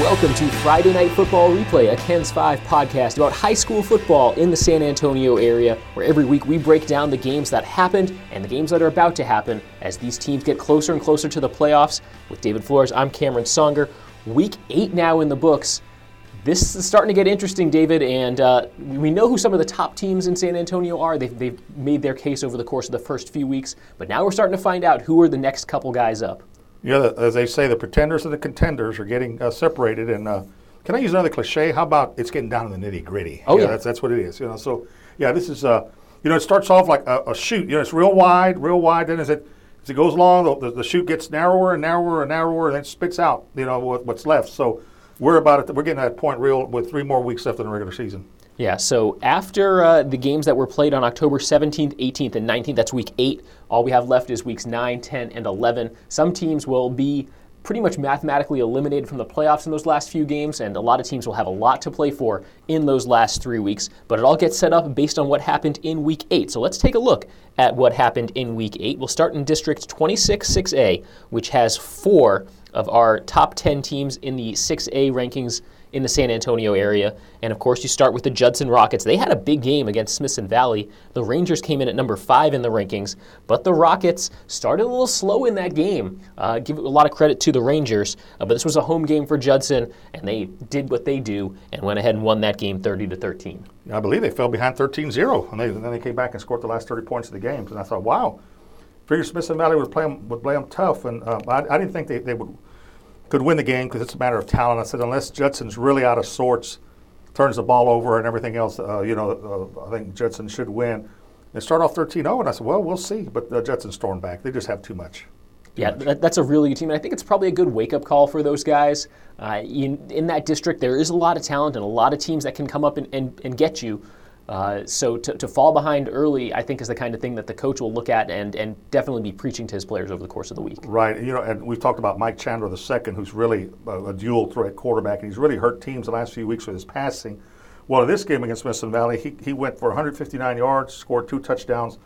Welcome to Friday Night Football Replay, a KENS 5 podcast about high school football in the San Antonio area, where every week we break down the games that happened and the games that are about to happen as these teams get closer and closer to the playoffs. With David Flores, I'm Cameron Songer. Week 8 now in the books. This is starting to get interesting, David, and uh, we know who some of the top teams in San Antonio are. They've, they've made their case over the course of the first few weeks, but now we're starting to find out who are the next couple guys up. Yeah, as they say, the pretenders and the contenders are getting uh, separated. And uh, can I use another cliche? How about it's getting down to the nitty gritty? Oh yeah, that's that's what it is. You know, so yeah, this is uh, you know, it starts off like a, a chute. You know, it's real wide, real wide. Then as it as it goes along, the, the chute gets narrower and narrower and narrower, and then spits out. You know what, what's left. So we're about it. We're getting that point real with three more weeks left in the regular season. Yeah, so after uh, the games that were played on October 17th, 18th, and 19th, that's week eight, all we have left is weeks 9, 10, and 11. Some teams will be pretty much mathematically eliminated from the playoffs in those last few games, and a lot of teams will have a lot to play for in those last three weeks. But it all gets set up based on what happened in week eight. So let's take a look at what happened in week eight. We'll start in District 26 6A, which has four of our top 10 teams in the 6A rankings in the San Antonio area. And of course, you start with the Judson Rockets. They had a big game against Smithson Valley. The Rangers came in at number five in the rankings, but the Rockets started a little slow in that game. Uh, give a lot of credit to the Rangers, uh, but this was a home game for Judson, and they did what they do and went ahead and won that game 30 to 13. I believe they fell behind 13-0, and then they came back and scored the last 30 points of the game. And I thought, wow, figure Smithson Valley would play them, would play them tough, and uh, I, I didn't think they, they would could win the game because it's a matter of talent. I said, unless Judson's really out of sorts, turns the ball over and everything else, uh, you know, uh, I think Judson should win. They start off 13 0, and I said, well, we'll see. But uh, Judson stormed back. They just have too much. Too yeah, much. that's a really good team. And I think it's probably a good wake up call for those guys. Uh, in, in that district, there is a lot of talent and a lot of teams that can come up and, and, and get you. Uh, so to, to fall behind early, I think, is the kind of thing that the coach will look at and, and definitely be preaching to his players over the course of the week. Right. You know, and we've talked about Mike Chandler II, who's really a, a dual threat quarterback, and he's really hurt teams the last few weeks with his passing. Well, in this game against Smithson Valley, he, he went for 159 yards, scored two touchdowns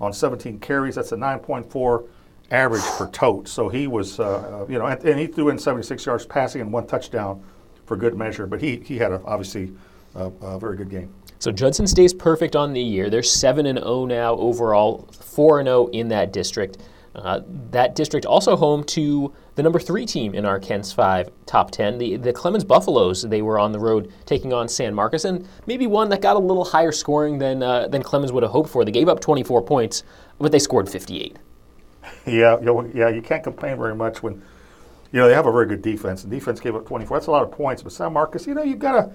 on 17 carries. That's a 9.4 average per tote. So he was, uh, you know, and, and, he threw in 76 yards passing and one touchdown for good measure. But he, he had a, obviously a, a very good game. So Judson stays perfect on the year. They're 7 and 0 now overall, 4 and 0 in that district. Uh, that district also home to the number three team in our KENS 5 top 10, the, the Clemens Buffaloes. They were on the road taking on San Marcos, and maybe one that got a little higher scoring than, uh, than Clemens would have hoped for. They gave up 24 points, but they scored 58. Yeah, yeah, you can't complain very much when, you know, they have a very good defense. The defense gave up 24. That's a lot of points, but San Marcos, you know, you've got to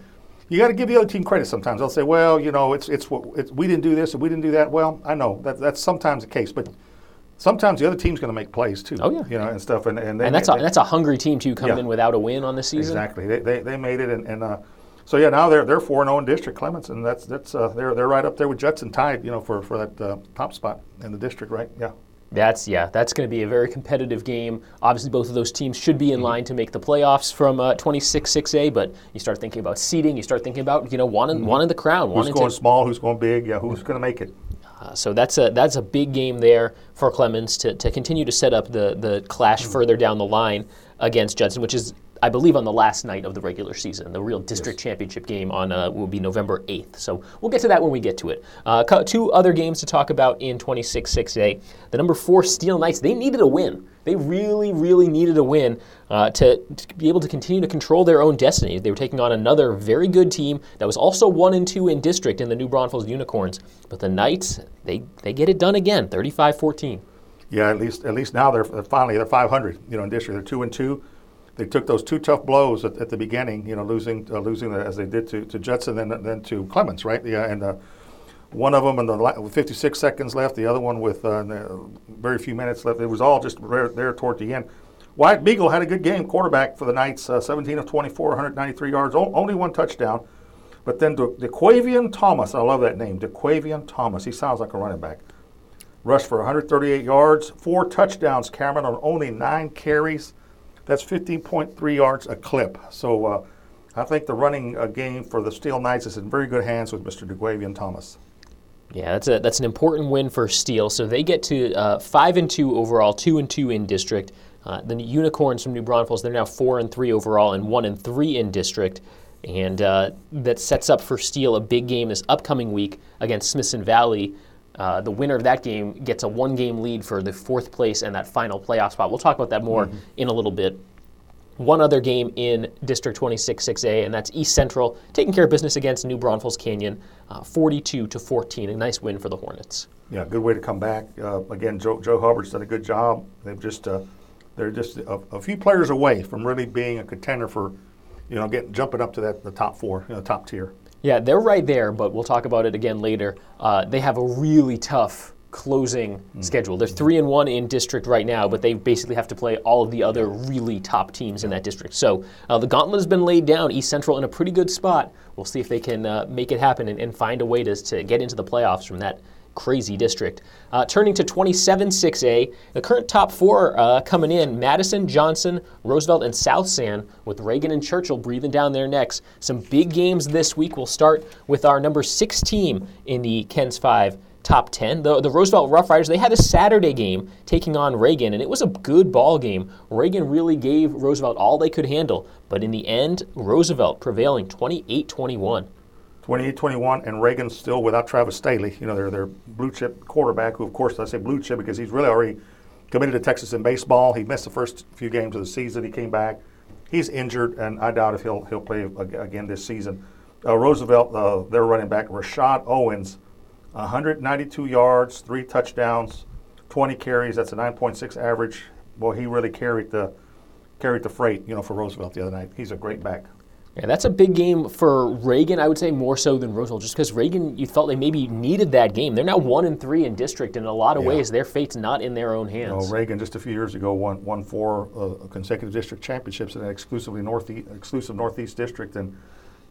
you got to give the other team credit sometimes. They'll say, well, you know, it's it's, what it's we didn't do this and we didn't do that. Well, I know that that's sometimes the case, but sometimes the other team's going to make plays too. Oh yeah, you know, and stuff. And and, they, and that's they, a, that's a hungry team too, coming yeah. in without a win on the season. Exactly, they, they, they made it, and, and uh, so yeah, now they're they're four zero oh in district Clemens, and that's that's uh, they're they're right up there with Judson tied, you know, for for that uh, top spot in the district, right? Yeah. That's yeah. That's going to be a very competitive game. Obviously, both of those teams should be in mm-hmm. line to make the playoffs from uh, 26-6A. But you start thinking about seeding. You start thinking about you know wanting mm-hmm. wanting the crown. Who's going to, small? Who's going big? Yeah. Who's going to make it? Uh, so that's a that's a big game there for Clemens to, to continue to set up the the clash mm-hmm. further down the line against Judson, which is I believe, on the last night of the regular season. The real district yes. championship game on uh, will be November 8th. So we'll get to that when we get to it. Uh, two other games to talk about in 26 6A. The number four Steele Knights, they needed a win. They really, really needed a win uh, to, to, be able to continue to control their own destiny. They were taking on another very good team that was also one and two in district in the New Braunfels Unicorns. But the Knights, they, they get it done again, 35-14. Yeah, at least at least now they're finally they're 500. You know, in district they're two and two they took those two tough blows at, at the beginning, you know, losing uh, losing the, as they did to, to Judson and then to Clemens, right? Yeah, and uh, one of them in the 56 seconds left, the other one with uh, very few minutes left. It was all just there, there toward the end. Wyatt Beagle had a good game, quarterback for the Knights, uh, 17 of 24, 193 yards, o- only one touchdown. But then De- DeQuavian Thomas, I love that name, DeQuavian Thomas. He sounds like a running back. Rushed for 138 yards, four touchdowns, Cameron, on only nine carries. That's 15.3 yards a clip. So uh, I think the running uh, game for the Steele Knights is in very good hands with Mr. DeQuavian Thomas. Yeah, that's a that's an important win for Steele. So they get to uh, five and two overall, two and two in district. Uh, the Unicorns from New Braunfels, they're now four and three overall and one and three in district. And uh, that sets up for Steele a big game this upcoming week against Smithson Valley. Uh, the winner of that game gets a one game lead for the fourth place and that final playoff spot. We'll talk about that more mm-hmm. in a little bit. One other game in District 26 6A, and that's East Central taking care of business against New Braunfels Canyon, uh, 42 to 14. A nice win for the Hornets. Yeah, good way to come back. Uh, again, Joe, Joe Hubbard's done a good job. They've just uh, they're just a, a, few players away from really being a contender for, you know, getting jumping up to that the top four, you know, top tier. Yeah, they're right there, but we'll talk about it again later. Uh, they have a really tough closing mm. schedule. They're three and one in district right now, but they basically have to play all of the other really top teams in that district. So uh, the gauntlet has been laid down. East Central in a pretty good spot. We'll see if they can uh, make it happen and, and, find a way to, to get into the playoffs from that crazy district. Uh, turning to 27 6A, the current top four uh, coming in Madison, Johnson, Roosevelt, and South San, with Reagan and Churchill breathing down their necks. Some big games this week. We'll start with our number six team in the KENS 5 top 10. The, the Roosevelt Rough Riders, they had a Saturday game taking on Reagan, and it was a good ball game. Reagan really gave Roosevelt all they could handle, but in the end, Roosevelt prevailing 28 21. 28-21, and Reagan's still without Travis Staley. You know, they're their blue chip quarterback, who of course I say blue chip because he's really already committed to Texas in baseball. He missed the first few games of the season. He came back. He's injured, and I doubt if he'll he'll play again this season. Uh, Roosevelt, uh, their running back Rashad Owens, 192 yards, three touchdowns, 20 carries. That's a 9.6 average. Well, he really carried the carried the freight, you know, for Roosevelt the other night. He's a great back. Yeah, that's a big game for Reagan. I would say more so than Roosevelt, just because Reagan, you felt they maybe needed that game. They're now one and three in district, and in a lot of yeah. ways, their fate's not in their own hands. You know, Reagan just a few years ago won won four uh, consecutive district championships in an exclusively northeast exclusive northeast district, and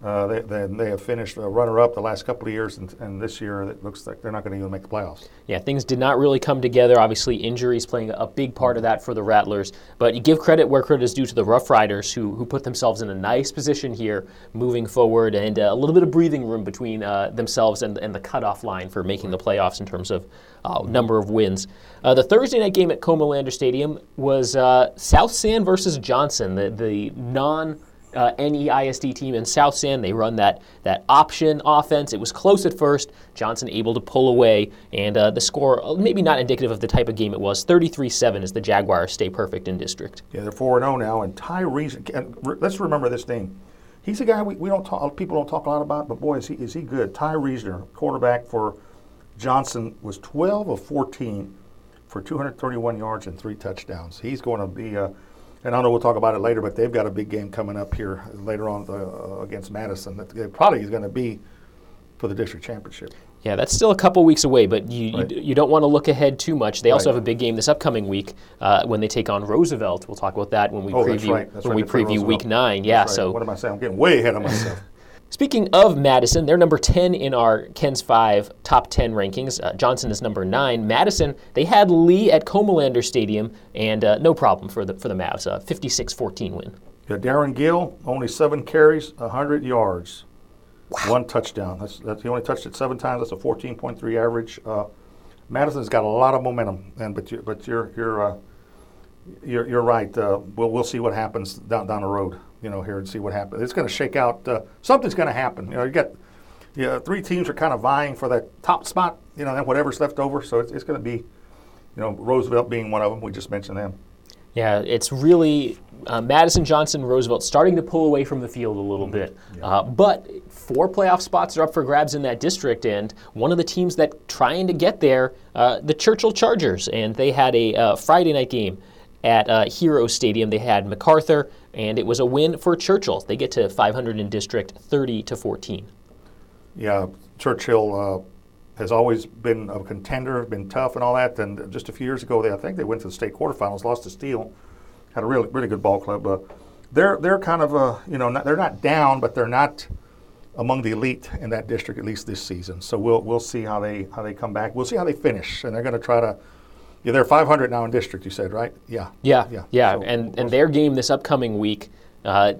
uh, they, they, they, have finished runner-up the last couple of years, and, and, this year it looks like they're not going to even make the playoffs. Yeah, things did not really come together. Obviously, injuries playing a big part of that for the Rattlers. But you give credit where credit is due to the Rough Riders, who, who put themselves in a nice position here, moving forward, and uh, a little bit of breathing room between uh, themselves and, and the cutoff line for making the playoffs in terms of uh, number of wins. The Thursday night game at Comalander Stadium was South San versus Johnson, the, the non- uh, NEISD team in South San. They run that, that option offense. It was close at first. Johnson able to pull away, and uh, the score uh, maybe not indicative of the type of game it was. 33-7 as the Jaguars stay perfect in district. Yeah, they're 4-0 now, and Ty Reason. Let's remember this name. He's a guy we, we don't talk. People don't talk a lot about, but boy, is he is he good. Ty Reasoner, quarterback for Johnson, was 12 of 14 for 231 yards and three touchdowns. He's going to be a and I know we'll talk about it later, but they've got a big game coming up here later on uh, against Madison that probably is going to be for the district championship. Yeah, that's still a couple weeks away, but you right. you, you, don't want to look ahead too much. They also right. have a big game this upcoming week uh, when they take on Roosevelt. We'll talk about that when we oh, preview that's right. that's when we preview Roosevelt. week nine. Yeah, so what am I saying? I'm getting way ahead of myself. Speaking of Madison, they're number 10 in our KENS 5 top 10 rankings. Uh, Johnson is number 9. Madison, they had Lee at Comalander Stadium, and uh, no problem for the, for the Mavs. A 56 14 win. Yeah, Darren Gill, only seven carries, 100 yards, wow. one touchdown. That's, that's, he only touched it seven times. That's a 14.3 average. Uh, Madison's got a lot of momentum, and but, you, but you're, you're, uh, you're, you're right. Uh, we'll, we'll see what happens down, down the road you know, here and see what happens. It's going to shake out. Uh, something's going to happen. You know, you got yeah, three teams are kind of vying for that top spot. You know, then whatever's left over. So it's, it's going to be, you know, Roosevelt being one of them. We just mentioned them. Yeah, it's really uh, Madison Johnson Roosevelt starting to pull away from the field a little mm-hmm. bit. Yeah. Uh, but four playoff spots are up for grabs in that district, and one of the teams that trying to get there, uh, the Churchill Chargers, and they had a uh, Friday night game at uh, Hero Stadium. They had MacArthur, and it was a win for Churchill. They get to 500 in district, 30 to 14. Yeah, Churchill uh, has always been a contender, been tough and all that. And just a few years ago, they, I think they went to the state quarterfinals, lost to Steele. Had a really really good ball club. Uh, they're they're kind of a you know not, they're not down, but they're not among the elite in that district at least this season. So we'll we'll see how they how they come back. We'll see how they finish, and they're going to try to yeah, they're 500 now in district. You said right? Yeah. Yeah. Yeah. Yeah. So and and their game this upcoming week. Uh,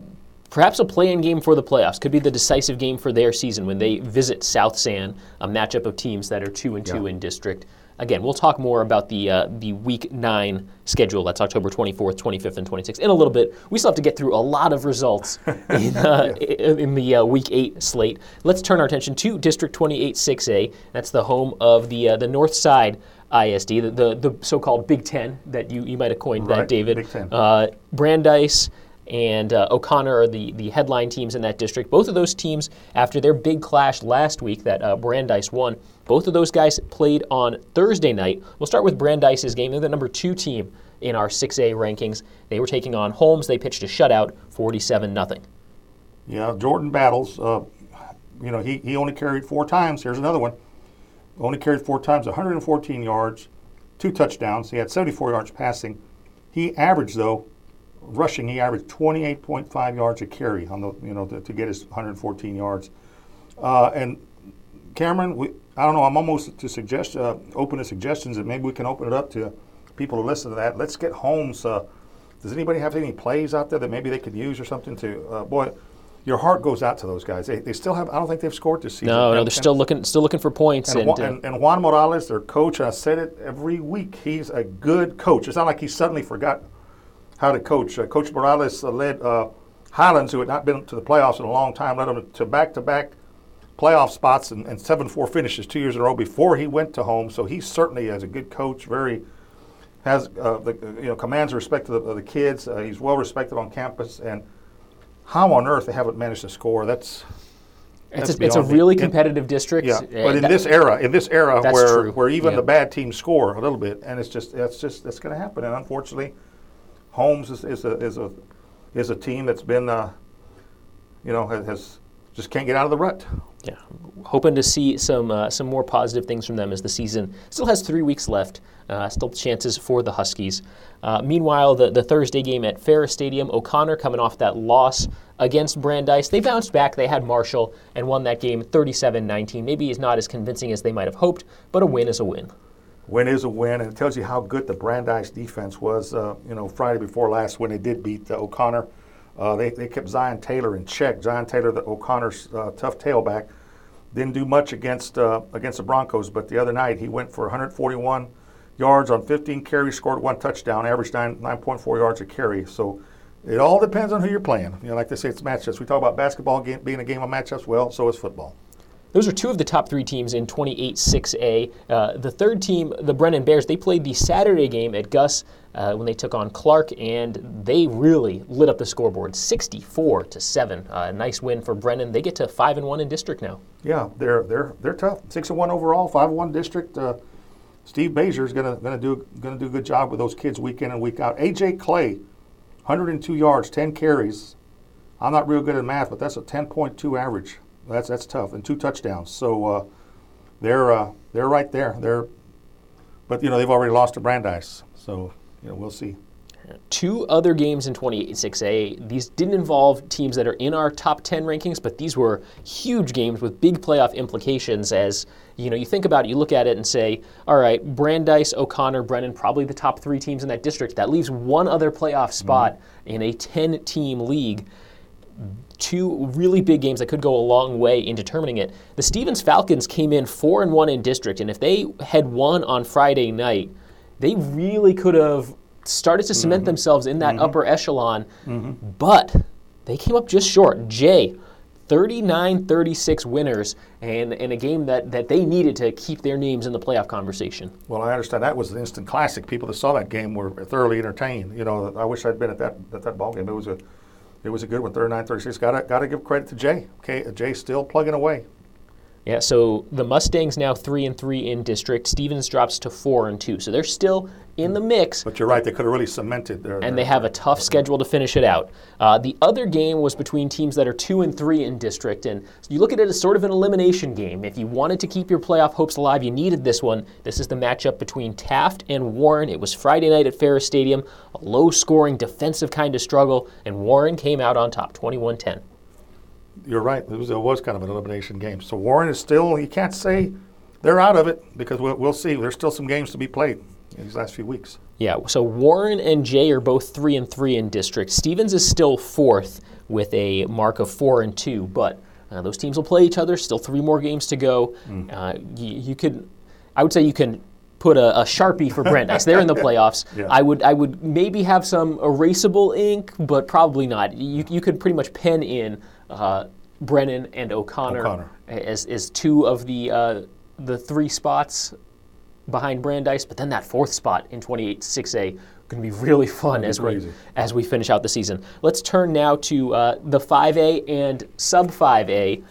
perhaps a play-in game for the playoffs. Could be the decisive game for their season when they visit South San, a matchup of teams that are two and two Yeah. in district. Again, we'll talk more about the uh, the Week Nine schedule. That's October 24th, 25th, and 26th in a little bit. We still have to get through a lot of results in, uh, in, in the uh, Week Eight slate. Let's turn our attention to District 28 6A. That's the home of the uh, the North Side ISD, the, the, the so-called Big Ten that you, you might have coined that, David. Big Ten. Uh, Brandeis and uh, O'Connor are the, the headline teams in that district. Both of those teams, after their big clash last week that uh, Brandeis won, both of those guys played on Thursday night. We'll start with Brandeis's game. They're the number two team in our 6A rankings. They were taking on Holmes. They pitched a shutout, 47 0. Yeah, Jordan Battles. Uh, you know, he, he only carried four times. Here's another one. Only carried four times, 114 yards, two touchdowns. He had 74 yards passing. He averaged though, rushing. He averaged 28.5 yards a carry on the you know to, to get his 114 yards. Uh, and Cameron, we I don't know. I'm almost to suggest uh, open to suggestions that maybe we can open it up to people to listen to that. Let's get Holmes. Uh, does anybody have any plays out there that maybe they could use or something to? Uh, boy, your heart goes out to those guys. They, they still have. I don't think they've scored this season. No, no, they're still looking still looking for points. and, And, Juan, uh, and, and Juan Morales, their coach, I said it every week. He's a good coach. It's not like he suddenly forgot how to coach. Uh, coach Morales uh, led uh, Highlands, who had not been to the playoffs in a long time, led them to back-to-back playoff spots and, and seven-four finishes two years in a row before he went to home. So he certainly is a good coach. Very has uh, the you know commands the respect of the, of the kids. Uh, he's well respected on campus. And how on earth they haven't managed to score? That's it's, that's a, it's a me. really In- competitive district. yeah, but in that- this era, in this era where true. where even Yeah. the bad teams score a little bit, and it's just that's just that's going to happen. And unfortunately, Holmes is, is a is a is a team that's been, uh, you know, has, just can't get out of the rut. Yeah, hoping to see some uh, some more positive things from them as the season still has three weeks left. Uh, still chances for the Huskies. Uh, meanwhile, the, the Thursday game at Farris Stadium, O'Connor coming off that loss against Brandeis. They bounced back. They had Marshall and won that game 37-19. Maybe it's not as convincing as they might have hoped, but a win is a win. Win is a win, and it tells you how good the Brandeis defense was. Uh, you know, Friday before last when they did beat uh, O'Connor, uh, they, they kept Zion Taylor in check. Zion Taylor, the O'Connor's uh, tough tailback, didn't do much against uh, against the Broncos, but the other night he went for 141 yards on 15 carries, scored one touchdown, averaged nine 9.4 yards a carry. So it all depends on who you're playing. You know, like they say, it's matchups. We talk about basketball game, being a game of matchups. Well, so is football. Those are two of the top three teams in 28 6A. Uh, the third team, the Brennan Bears, they played the Saturday game at Gus uh, when they took on Clark, and they really lit up the scoreboard 64 to 7. Uh, nice win for Brennan. They get to 5 and 1 in district now. Yeah, they're they're they're tough. Six and one overall, five and one district. Uh, Steve Bazier's gonna gonna do gonna do a good job with those kids week in and week out. AJ Clay, 102 yards, 10 carries. I'm not real good at math, but that's a 10.2 average. That's that's tough, and two touchdowns. So uh, they're uh, they're right there. They're, but you know they've already lost to Brandeis, so you know we'll see. Two other games in 28 6A. These didn't involve teams that are in our top 10 rankings, but these were huge games with big playoff implications. As you know, you think about it, you look at it and say, all right, Brandeis, O'Connor, Brennan, probably the top three teams in that district. That leaves one other playoff spot in a 10 team league. Two really big games that could go a long way in determining it. The Stevens Falcons came in four and one in district, and if they had won on Friday night, they really could have started to cement mm-hmm. themselves in that mm-hmm. upper echelon. Mm-hmm. But they came up just short. Jay, 39-36 winners, and in a game that, that they needed to keep their names in the playoff conversation. Well, I understand that was an instant classic. People that saw that game were thoroughly entertained. You know, I wish I'd been at that at that ball game. It was a it was a good one, 39-36. Got to got to give credit to Jay. Okay, uh, Jay still plugging away. Yeah, so the Mustangs now three and three in district. Stevens drops to four and two, so they're still in the mix. But you're right; they could have really cemented their. and they have a tough schedule to finish it out. Uh, the other game was between teams that are two and three in district, and you look at it as sort of an elimination game. If you wanted to keep your playoff hopes alive, you needed this one. This is the matchup between Taft and Warren. It was Friday night at Farris Stadium, a low-scoring defensive kind of struggle, and Warren came out on top, 21-10. You're right. It was, it was kind of an elimination game. So Warren is still. You can't say they're out of it because we'll, we'll see. There's still some games to be played. These last few weeks. Yeah, so Warren and Jay are both three and three in district. Stevens is still fourth with a mark of four and two, but uh, those teams will play each other. Still three more games to go. Mm. Uh, you, you could, I would say, you can put a, a sharpie for Brandeis. They're in the playoffs. Yeah. I would, I would maybe have some erasable ink, but probably not. You, you could pretty much pen in uh, Brennan and O'Connor, O'Connor. as, as two of the uh, the three spots behind Brandeis, but then that fourth spot in 28 6A going to be really fun be as we as we finish out the season. Let's turn now to uh, the 5A and sub 5A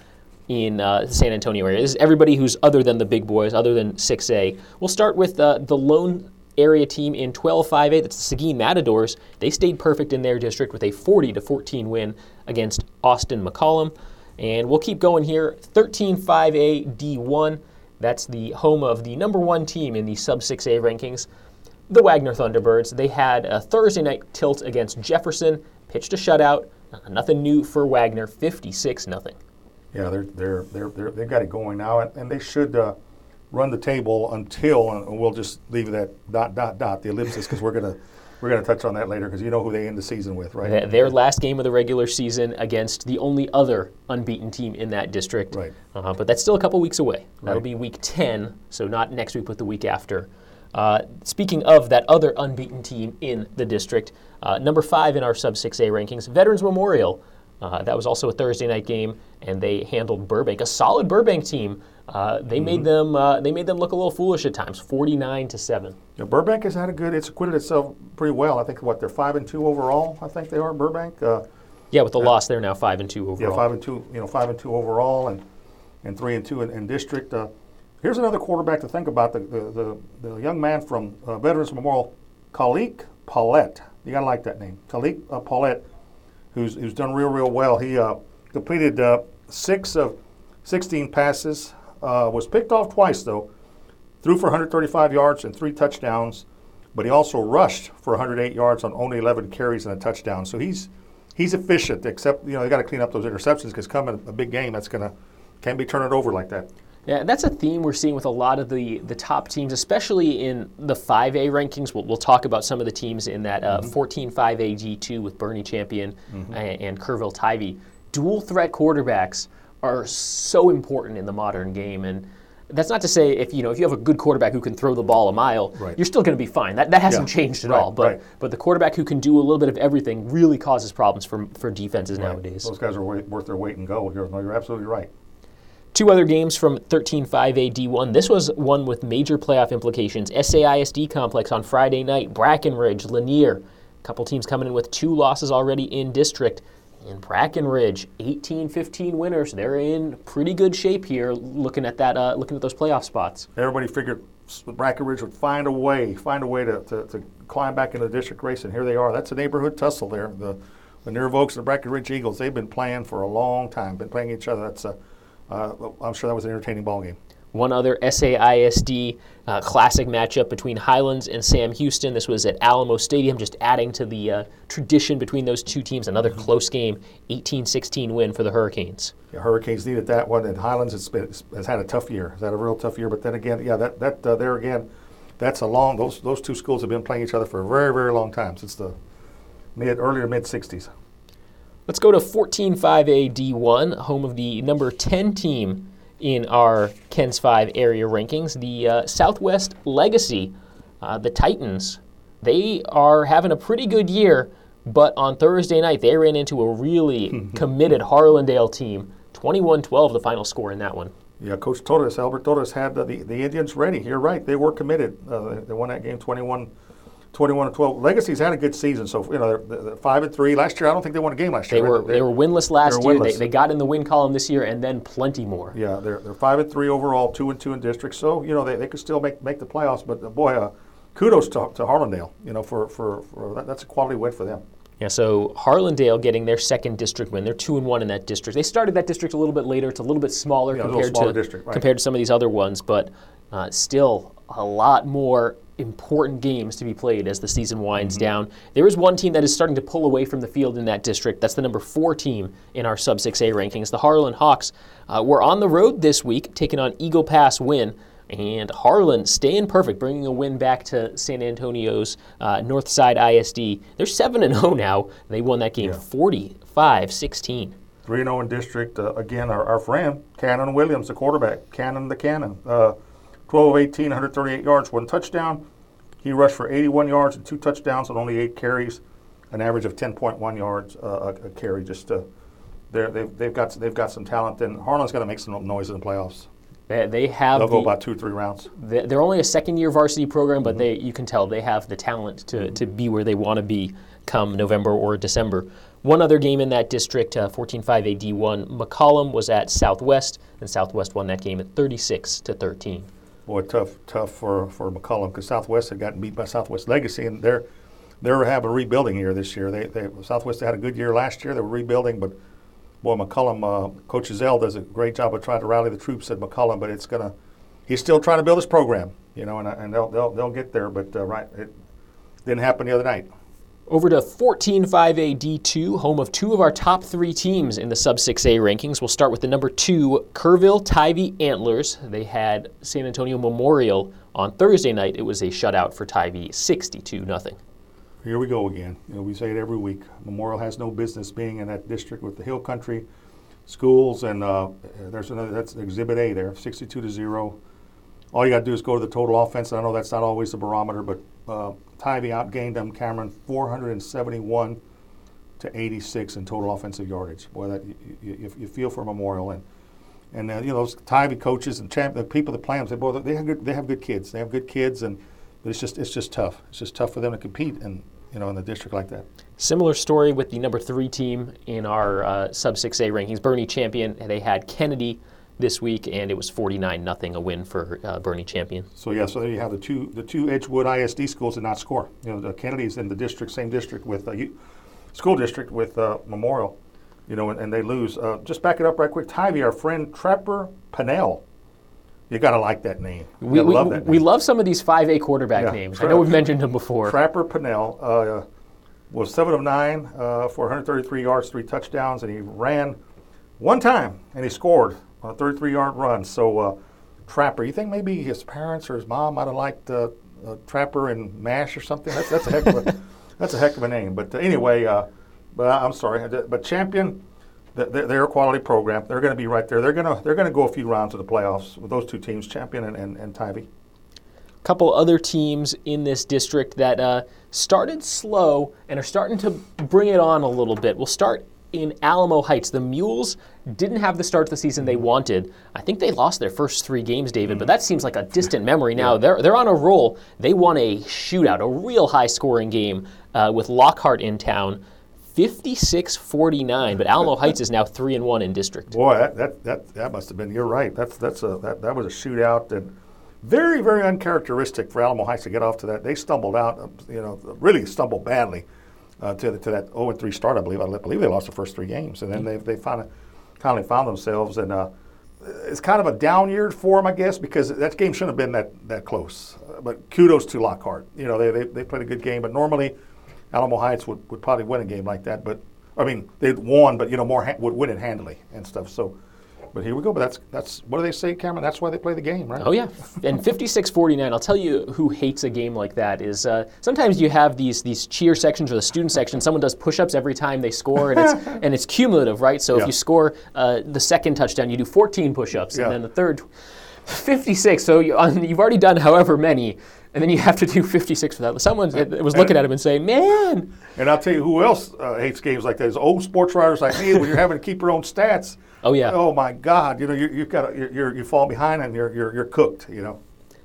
in uh, the San Antonio area. This is everybody who's other than the big boys, other than 6A. We'll start with uh, the lone area team in 12 5A. That's the Seguin Matadors. They stayed perfect in their district with a 40 to 14 win against Austin McCallum. And we'll keep going here. 13 5A D1. That's the home of the number one team in the sub 6A rankings the Wagner Thunderbirds. They had a Thursday night tilt against Jefferson, pitched a shutout. Nothing new for Wagner, 56 nothing. Yeah, they're they're they're, they're they've got it going now, and, and they should uh, run the table until, and we'll just leave that dot dot dot the ellipsis because we're gonna we're gonna touch on that later because you know who they end the season with, right? Th- Their last game of the regular season against the only other unbeaten team in that district. Right. Uh, but that's still a couple weeks away. That'll Right. be week 10, so not next week, but the week after. Uh, speaking of that other unbeaten team in the district, uh, number five in our sub 6A rankings, Veterans Memorial. Uh, that was also a Thursday night game, and they handled Burbank, a solid Burbank team. Uh, they Mm-hmm. made them. Uh, they made them look a little foolish at times, 49 to seven. Yeah, Burbank has had a good. It's acquitted itself pretty well. I think what they're five and two overall. I think they are Burbank. Uh, Yeah, with the loss, they're now five and two overall. Yeah, five and two. You know, five and two overall, and and three and two in, in district. Uh, here's another quarterback to think about. The the, the, the young man from uh, Veterans Memorial, Khalik Paulette. You gotta like that name, Khalik uh, Paulette, who's who's done real real well. He uh, completed uh, six of 16 passes. Uh, was picked off twice though. Threw for 135 yards and three touchdowns, but he also rushed for 108 yards on only 11 carries and a touchdown. So he's he's efficient. Except you know they got to clean up those interceptions because coming a big game that's gonna can't be turning it over like that. Yeah, that's a theme we're seeing with a lot of the, the top teams, especially in the 5A rankings. We'll, we'll talk about some of the teams in that uh, 14 5A G2 with Boerne Champion and, and Kerrville Tivy. Dual threat quarterbacks are so important in the modern game. And that's not to say if you know if you have a good quarterback who can throw the ball a mile, Right. you're still going to be fine. That, that hasn't Yeah. changed at Right, all. But right. but the quarterback who can do a little bit of everything really causes problems for, for defenses nowadays. Those guys are wa- worth their weight in gold. You're, no, you're absolutely right. Two other games from 13-5A D1. This was one with major playoff implications. SAISD complex on Friday night. Brackenridge, Lanier. A couple teams coming in with two losses already in district. And Brackenridge, 18-15 winners. They're in pretty good shape here. Looking at that, uh, looking at those playoff spots. Everybody figured Brackenridge would find a way, find a way to, to, to climb back into the district race, and here they are. That's a neighborhood tussle there. The the Near Oaks and the Brackenridge Eagles, they've been playing for a long time, been playing each other. That's a, uh, I'm sure that was an entertaining ball game. One other SAISD uh, classic matchup between Highlands and Sam Houston. This was at Alamo Stadium, just adding to the uh, tradition between those two teams. Another close game, 18-16 win for the Hurricanes. Yeah, Hurricanes needed that one, and Highlands has, been, has had a tough year. Has had a real tough year. But then again, yeah, that that uh, there again, that's a long. Those those two schools have been playing each other for a very very long time since the mid earlier mid '60s. Let's go to 14-5A D1, home of the number 10 team in our KENS 5 area rankings, the uh, Southwest Legacy, uh, the Titans. They are having a pretty good year, but on Thursday night they ran into a really committed Harlandale team. 21-12 the final score in that one. Yeah, Coach Torres, Albert Torres had uh, the, the Indians ready. You're right, they were committed. Uh, they won that game 21, 21 to 12. Legacy's had a good season, so you know they're, they're five and three. Last year, I don't think they won a game last They year. were right? they were winless last they were year. They, they got in the win column this year and then plenty more. Yeah, they're, they're five and three overall, two and two in district. So you know they, they could still make make the playoffs. But uh, boy, uh, kudos to, to Harlandale. You know for for, for that, that's a quality win for them. Yeah, so Harlandale getting their second district win. They're two and one in that district. They started that district a little bit later. It's a little bit smaller Yeah, compared smaller to district, right. compared to some of these other ones, but uh, still a lot more important games to be played as the season winds Mm-hmm. down. There is one team that is starting to pull away from the field in that district. That's the number four team in our Sub 6A rankings. The Harlan Hawks uh, were on the road this week, taking on Eagle Pass Winn. And Harlan staying perfect, bringing a win back to San Antonio's uh, Northside ISD. They're 7 and 0 now. They won that game 45 16. 3 0 in district. Uh, again, our, our friend, Cannon Williams, the quarterback. Cannon the Cannon. Uh, 12 of 18, 138 yards, one touchdown. He rushed for 81 yards and two touchdowns on only eight carries, an average of 10.1 yards uh, a, a, carry. Just uh, they've, they've got they've got some talent, and Harlan's got to make some noise in the playoffs. They, they have. They'll the, go about two, three rounds. They're only a second-year varsity program, but mm-hmm. they you can tell they have the talent to, mm-hmm. to be where they want to be come November or December. One other game in that district, uh, 14-5 AD1, McCollum was at Southwest, and Southwest won that game at 36 to 13. Boy, tough, tough for, for McCollum because Southwest had gotten beat by Southwest Legacy, and they're they're having a rebuilding year this year. They, they Southwest had a good year last year. They were rebuilding, but boy, McCollum, uh, Coach Zell does a great job of trying to rally the troops at McCollum, but it's gonna. He's still trying to build his program, you know, and, and they'll, they'll they'll get there. But uh, right, it didn't happen the other night. Over to 14-5A D2, home of two of our top three teams in the Sub 6A rankings. We'll start with the number two, Kerrville Tivy Antlers. They had San Antonio Memorial on Thursday night. It was a shutout for Tivy, 62 nothing. Here we go again. You know, we say it every week. Memorial has no business being in that district with the Hill Country schools, and uh, there's another. That's Exhibit A there, 62 to zero. All you got to do is go to the total offense. I know that's not always the barometer, but uh, Tivy outgained them, Cameron, 471 to 86 in total offensive yardage. Boy, that you, you, you feel for Memorial and and uh, you know those Tivy coaches and champ, the people that play them say, boy, they have good they have good kids. They have good kids, and but it's just it's just tough. It's just tough for them to compete and you know in the district like that. Similar story with the number three team in our uh, sub 6A rankings, Boerne Champion. They had Kennedy this week, and it was 49 nothing a win for uh, Boerne Champion. So yeah, so there you have the two the two Edgewood ISD schools did not score. You know, the Kennedy's in the district, same district with uh, school district with uh, Memorial. You know, and, and they lose. Uh, just back it up right quick. Tivy, our friend Trapper Pennell. You got to like that name. we, we, love that name. we love some of these 5A quarterback yeah. names. Tra- I know we've mentioned them before. Trapper Pennell uh, was 7 of 9 uh, for 133 yards, three touchdowns, and he ran one time and he scored a 33 yard run. So, uh, Trapper, you think maybe his parents or his mom might have liked uh, uh, Trapper and Mash or something? That's, that's, a, heck of a, that's a heck of a name. But uh, anyway, uh, but I'm sorry. But Champion, they're a quality program. They're going to be right there. They're going to they're going to go a few rounds of the playoffs with those two teams, Champion and, and, and. A couple other teams in this district that uh, started slow and are starting to bring it on a little bit. We'll start in Alamo Heights. The Mules didn't have the start to the season they wanted. I think they lost their first three games, David, mm-hmm. but that seems like a distant memory now. Yeah. They're, they're on a roll. They won a shootout, a real high scoring game uh, with Lockhart in town. 56-49, but Alamo Heights is now three and one in district. Boy, that, that, that, that must have been. You're right. That's that's a that, that was a shootout and very very uncharacteristic for Alamo Heights to get off to that. They stumbled out, you know, really stumbled badly uh, to, to that 0 3 start, I believe. I believe they lost the first three games, and then mm-hmm. they, they finally, finally found themselves. And it's kind of a down year for them, I guess, because that game shouldn't have been that, that close. But kudos to Lockhart. You know, they, they, they played a good game, but normally Alamo Heights would, would probably win a game like that. But, I mean, they'd won, but, you know, more ha- would win it handily and stuff. So, but here we go. But that's that's what do they say, Cameron? That's why they play the game, right? Oh yeah. And 56-49. I'll tell you who hates a game like that is uh, sometimes you have these these cheer sections or the student section. Someone does push-ups every time they score, and it's and it's cumulative, right? So yeah. if you score uh, the second touchdown, you do 14 push-ups, yeah. and then the third. 56. So you, have already done however many, and then you have to do 56 for that. Someone was looking at him and saying, "Man." And I'll tell you who else uh, hates games like that is old sports writers like me. when you're having to keep your own stats, Oh yeah. Oh my God! You know you, you've got you're, you're, you fall behind and you're, you're you're cooked. You know.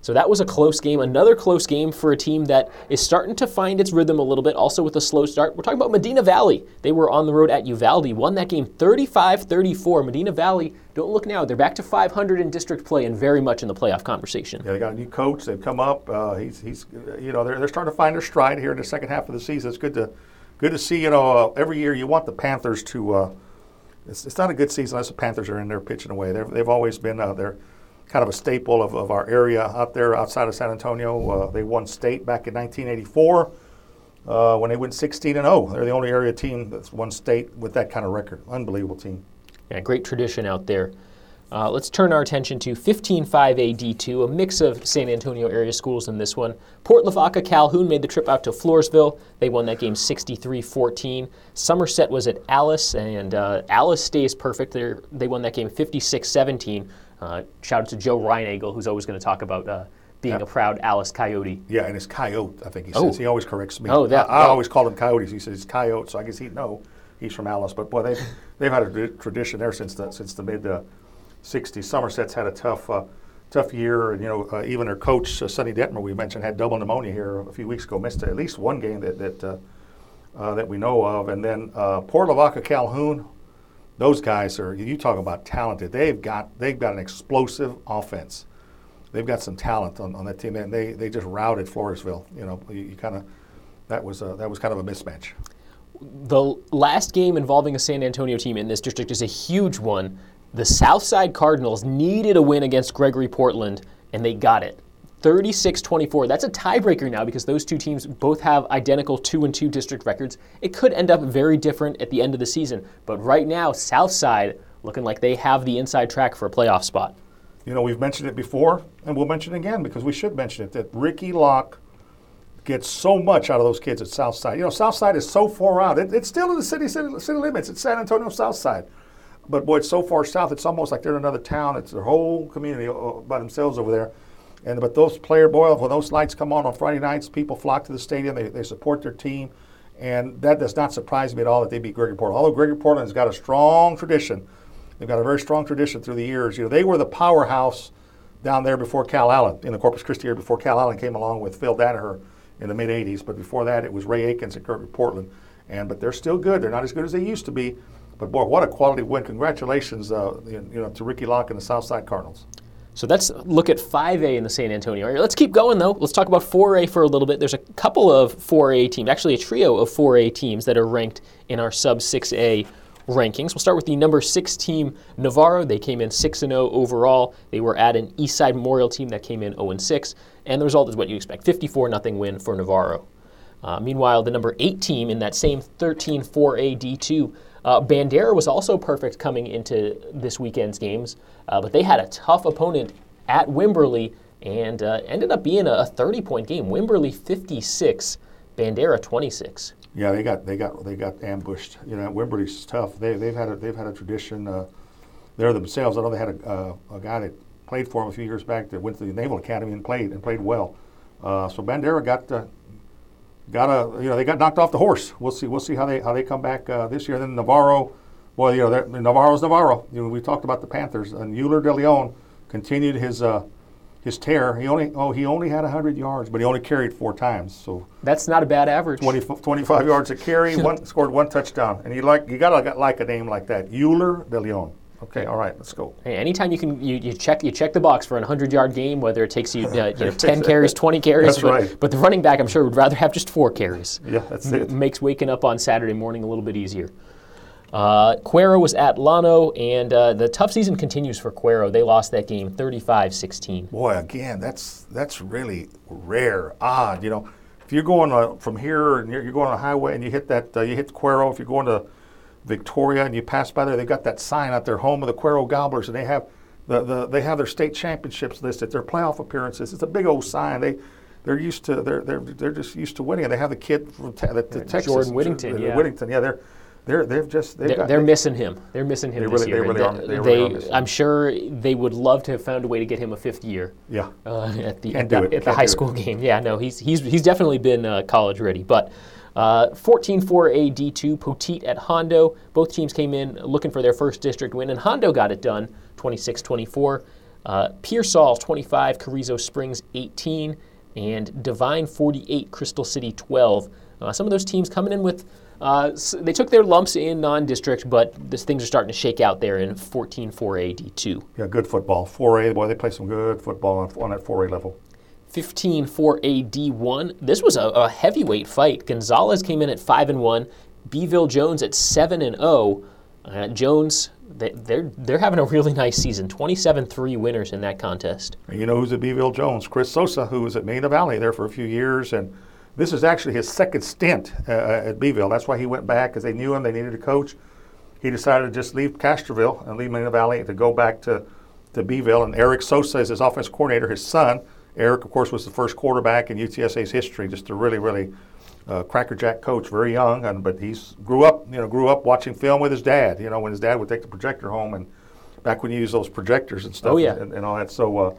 So that was a close game. Another close game for a team that is starting to find its rhythm a little bit, also with a slow start. We're talking about Medina Valley. They were on the road at Uvalde, won that game 35 34. Medina Valley, don't look now, they're back to 500 in district play and very much in the playoff conversation. Yeah, they got a new coach. They've come up. Uh, he's, he's, you know, they're, they're starting to find their stride here in the second half of the season. It's good to, good to see, you know, uh, every year you want the Panthers to, uh, it's, it's not a good season unless the Panthers are in there pitching away. They've, they've always been uh, they're kind of a staple of, of our area out there outside of San Antonio. Uh, they won state back in 1984 uh, when they went 16 and 0. They're the only area team that's won state with that kind of record. Unbelievable team. Yeah, great tradition out there. Uh, let's turn our attention to 15-5A D2, a mix of San Antonio area schools in this one. Port Lavaca Calhoun made the trip out to Floresville. They won that game 63-14. Somerset was at Alice, and uh, Alice stays perfect. They're, they won that game 56-17. Uh, shout out to Joe Reinagel, who's always going to talk about uh, being a proud Alice Coyote. Yeah, and it's coyote. I think he Oh. says. He always corrects me. Oh, that- I, I oh. always call him coyotes. He says coyote, so I guess he'd know he's from Alice. But boy, they've they've had a tradition there since the since the mid uh, '60s. Somerset's had a tough. Uh, Tough year, and you know, uh, even their coach uh, Sonny Detmer, we mentioned, had double pneumonia here a few weeks ago. Missed at least one game that that uh, uh, that we know of, and then uh, Port Lavaca Calhoun. Those guys are you talk about talented. They've got they've got an explosive offense. They've got some talent on, on that team, and they, they just routed Floresville. You know, you, you kind of that was a, that was kind of a mismatch. The last game involving a San Antonio team in this district is a huge one. The Southside Cardinals needed a win against Gregory Portland, and they got it. 36 24. That's a tiebreaker now because those two teams both have identical 2 and 2 district records. It could end up very different at the end of the season, but right now, Southside looking like they have the inside track for a playoff spot. You know, we've mentioned it before, and we'll mention it again because we should mention it that Ricky Locke gets so much out of those kids at Southside. You know, Southside is so far out. It, it's still in the city, city city limits. It's San Antonio Southside, but boy, it's so far south. It's almost like they're in another town. It's their whole community uh, by themselves over there. And but those player boy, when those lights come on on Friday nights, people flock to the stadium. They, they support their team, and that does not surprise me at all that they beat Gregory Portland. Although Gregory Portland has got a strong tradition, they've got a very strong tradition through the years. You know, they were the powerhouse down there before Calallen in the Corpus Christi area before Calallen came along with Phil Danaher in the mid '80s. But before that, it was Ray Akins and Gregory Portland, and but they're still good. They're not as good as they used to be. But boy, what a quality win! Congratulations, uh, you know, to Ricky Locke and the Southside Cardinals. So let's look at 5A in the San Antonio area. Let's keep going though. Let's talk about 4A for a little bit. There's a couple of 4A teams, actually a trio of 4A teams that are ranked in our sub 6A rankings. We'll start with the number six team, Navarro. They came in 6 and 0 overall. They were at an Eastside Memorial team that came in 0 and 6, and the result is what you expect 54 0 win for Navarro. Uh, meanwhile, the number eight team in that same 13 4A D2, uh, Bandera was also perfect coming into this weekend's games, uh, but they had a tough opponent at Wimberley and uh, ended up being a 30 point game. Wimberley 56, Bandera 26. Yeah, they got they got they got ambushed. You know, Wimberley's tough. They they've had a they've had a tradition uh, there themselves. I know they had a, uh, a guy that played for them a few years back that went to the Naval Academy and played and played well. Uh, so Bandera got uh, got a you know they got knocked off the horse. We'll see we'll see how they how they come back uh, this year. Then Navarro, well you know Navarro's Navarro. You know, we talked about the Panthers and Euler De Leon continued his uh, his tear. He only oh he only had 100 yards, but he only carried four times. So That's not a bad average. 20, 25 yards a carry, one scored one touchdown, and you like you gotta like a name like that, Euler De Leon. Okay, all right, let's go. Hey, anytime you can, you, you check you check the box for a hundred yard game, whether it takes you, uh, you know, ten carries, twenty carries. That's but, right. But the running back, I'm sure, would rather have just four carries. Yeah, that's it. Makes waking up on Saturday morning a little bit easier. Uh, Cuero was at Llano, and uh, the tough season continues for Cuero. They lost that game 35-16. Boy, again, that's that's really rare, odd. You know, if you're going uh, from here and you're, you're going on a highway and you hit that, uh, you hit Cuero. If you're going to Victoria and you pass by there, they've got that sign out there, home of the Cuero Gobblers, and they have the, the they have their state championships listed, their playoff appearances. It's a big old sign. They they're used to they're they're they're just used to winning. And they have the kid from te- the, the Texas, Jordan Whittington, uh, yeah. Whittington, yeah. They're they're they've just they've They're, got, they're they- missing him. They're missing him They this really- year. they really are- they really I'm sure they would love to have found a way to get him a fifth year. yeah. uh, at the, Can't at do the, it. at the high do it. school game. Yeah, no, he's he's he's definitely been uh, college ready. But uh, 14-4 AD2 Poteet at Hondo. Both teams came in looking for their first district win, and Hondo got it done, 26-24. Uh, Pearsall 25, Carrizo Springs 18, and Devine 48, Crystal City 12. Uh, some of those teams coming in with. Uh, s- they took their lumps in non-district, but this, things are starting to shake out there in 14-4 AD2. Yeah, good football. 4A, boy, they play some good football on, on that 4A level. 15 for a D1. This was a, a heavyweight fight. Gonzales came in at 5 and 1, Beeville Jones at 7 and 0. Uh, Jones, they, they're they're having a really nice season. 27-3 winners in that contest. And you know who's at Beeville Jones? Chris Soza, who was at Medina Valley there for a few years, and this is actually his second stint uh, at Beeville. That's why he went back, because they knew him, they needed a coach. He decided to just leave Castroville and leave Medina Valley to go back to to Beeville, and Eric Soza is his offense coordinator. His son, Eric, of course, was the first quarterback in UTSA's history. Just a really, really uh, crackerjack coach, very young, and but he's grew up, you know, grew up watching film with his dad. You know, when his dad would take the projector home, and back when you used those projectors and stuff, Oh, yeah. and, and all that. So, uh,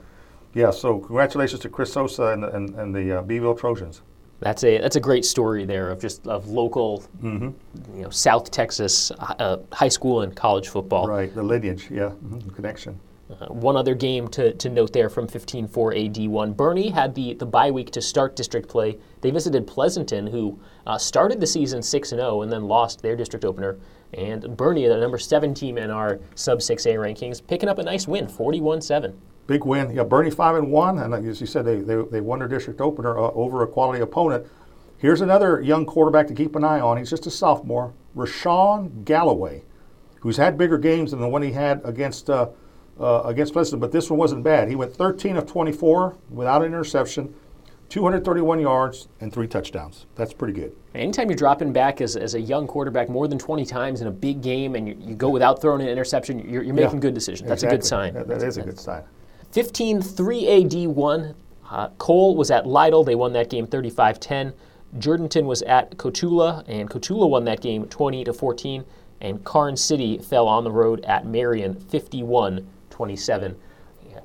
yeah, so congratulations to Chris Soza and, and, and the uh, Beeville Trojans. That's a that's a great story there of just of local, Mm-hmm. you know, South Texas uh, high school and college football. Right, the lineage, yeah, mhm, connection. Uh, one other game to, to note there from 15-4 AD1. Boerne had the, the bye week to start district play. They visited Pleasanton, who uh, started the season 6-0 and then lost their district opener. And Boerne, the number 7 team in our sub-6A rankings, picking up a nice win, 41-7. Big win. Yeah, Boerne five and one, and as you said, they they, they won their district opener uh, over a quality opponent. Here's another young quarterback to keep an eye on. He's just a sophomore, Rashawn Galloway, who's had bigger games than the one he had against uh, uh, against Pleasanton, but this one wasn't bad. He went 13 of 24 without an interception, 231 yards and three touchdowns. That's pretty good. Anytime you're dropping back as, as a young quarterback more than 20 times in a big game and you, you go without throwing an interception, you're, you're making Yeah, good decisions. That's a good sign. That- that is a good sign. 15 3 AD1. Uh, Cole was at Lytle. They won that game 35 10. Jourdanton was at Cotulla, and Cotulla won that game 20 to 14. And Karnes City fell on the road at Marion 51 27.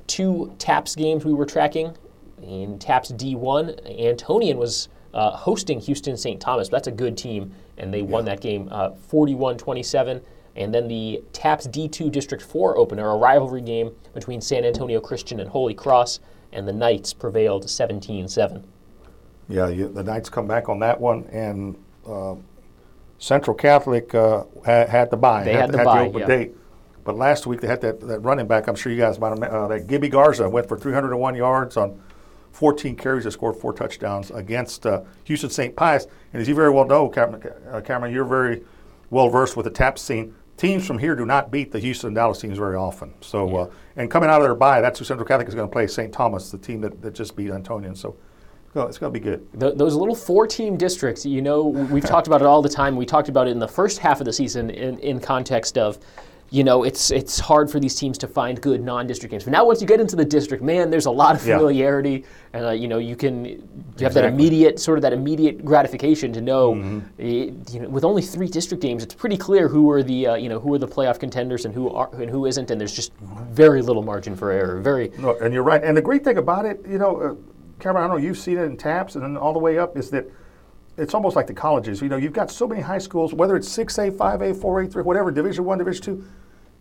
Two TAPPS games we were tracking. In TAPPS D1, Antonian was uh, hosting Houston St. Thomas. That's a good team, and they won that game 41 27. And then the TAPPS D2 District 4 opener, a rivalry game between San Antonio Christian and Holy Cross, and the Knights prevailed 17 7. Yeah, you, the Knights come back on that one, and uh, Central Catholic uh, had, had the bye. They had the bye, the open yeah. date. But last week they had that, that running back. I'm sure you guys might have uh, that Gibby Garza went for 301 yards on 14 carries and scored four touchdowns against uh, Houston St. Pius. And as you very well know, Cameron, uh, Cameron, you're very well versed with the tap scene. Teams from here do not beat the Houston and Dallas teams very often. So, uh, and coming out of their bye, that's who Central Catholic is going to play. St. Thomas, the team that, that just beat Antonian. So, no, it's going to be good. Th- those little four-team districts, you know, we've talked about it all the time. We talked about it in the first half of the season in, in context of, you know, it's it's hard for these teams to find good non-district games. But now once you get into the district, man, there's a lot of Yeah. familiarity, and uh, you know, you can you have that immediate sort of that immediate gratification to know, Mm-hmm. you know, with only three district games, it's pretty clear who are the uh, you know who are the playoff contenders and who are and who isn't, and there's just very little margin for error. Very No, and you're right. And the great thing about it, you know, uh, Cameron, I don't know, you've seen it in TAPPS and then all the way up, is that it's almost like the colleges. You know, you've got so many high schools, whether it's 6A, 5A, 4A, 3, whatever, Division 1, Division 2,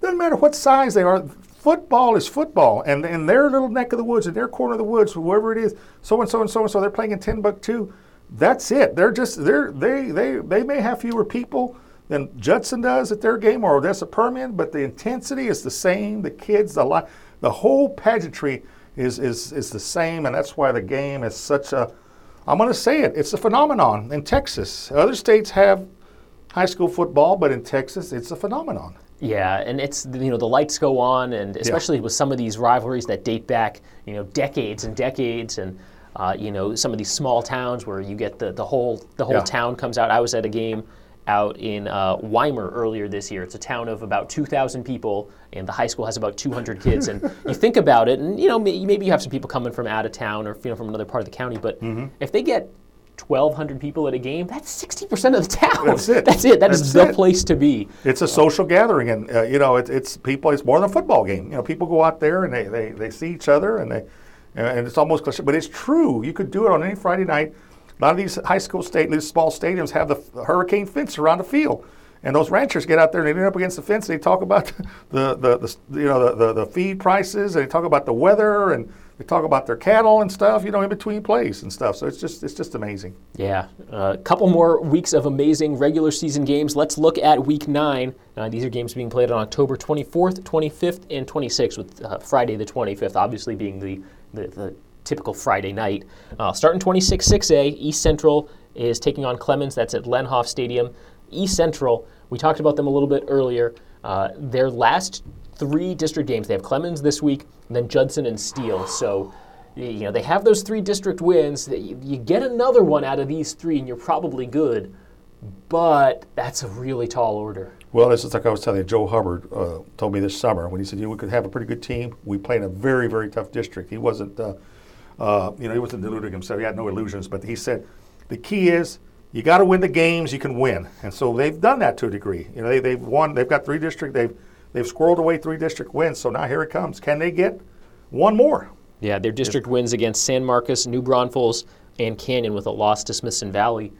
doesn't matter what size they are. Football is football. And in their little neck of the woods, in their corner of the woods, whoever it is, so and so and so and so, they're playing in Timbuktu. That's it. They're just, they're, they, they, they may have fewer people than Judson does at their game or Odessa Permian, but the intensity is the same. The kids, the the whole pageantry is, is, is the same, and that's why the game is such a, I'm going to say it, it's a phenomenon in Texas. Other states have high school football, but in Texas, it's a phenomenon. Yeah, and it's you know the lights go on, and especially with some of these rivalries that date back you know decades and decades, and uh, you know some of these small towns where you get the the whole the whole Yeah. town comes out. I was at a game out in uh, Weimar earlier this year. It's a town of about 2,000 people, and the high school has about 200 kids. And you think about it, and you know maybe you have some people coming from out of town or you know from another part of the county, but Mm-hmm. if they get 1,200 people at a game, that's 60% of the town. That's it. That's it. That is That's the it. place to be. It's a social gathering, and uh, you know, it's, it's people. It's more than a football game. You know, people go out there and they, they, they see each other, and they and it's almost cliche, but it's true. You could do it on any Friday night. A lot of these high school state, these small stadiums have the hurricane fence around the field, and those ranchers get out there and they lean up against the fence. And they talk about the, the, the you know the, the, the feed prices, and they talk about the weather, and they talk about their cattle and stuff. You know, in between plays and stuff. So it's just it's just amazing. Yeah, a couple more weeks of amazing regular season games. Let's look at week nine. Uh, these are games being played on October 24th, 25th, and 26th, with uh, Friday the 25th obviously being the, the, the typical Friday night. Uh, starting 26 6A, East Central is taking on Clemens. That's at Lehnhoff Stadium. East Central, we talked about them a little bit earlier. Uh, their last three district games, they have Clemens this week, and then Judson and Steele. So you know they have those three district wins. You get another one out of these three, and you're probably good. but that's a really tall order. Well, this is like I was telling you. Joe Hubbard uh, told me this summer when he said, "You know, we could have a pretty good team. We play in a very, very tough district." He wasn't, uh, uh, you know, he wasn't deluding himself. He had no illusions. But he said, the key is you got to win the games you can win, and so they've done that to a degree. You know, they, they've won. They've got three district. They've they've squirreled away three district wins. So now here it comes. Can they get one more? Yeah, their district wins against San Marcos, New Braunfels, and Canyon with a loss to Smithson Valley.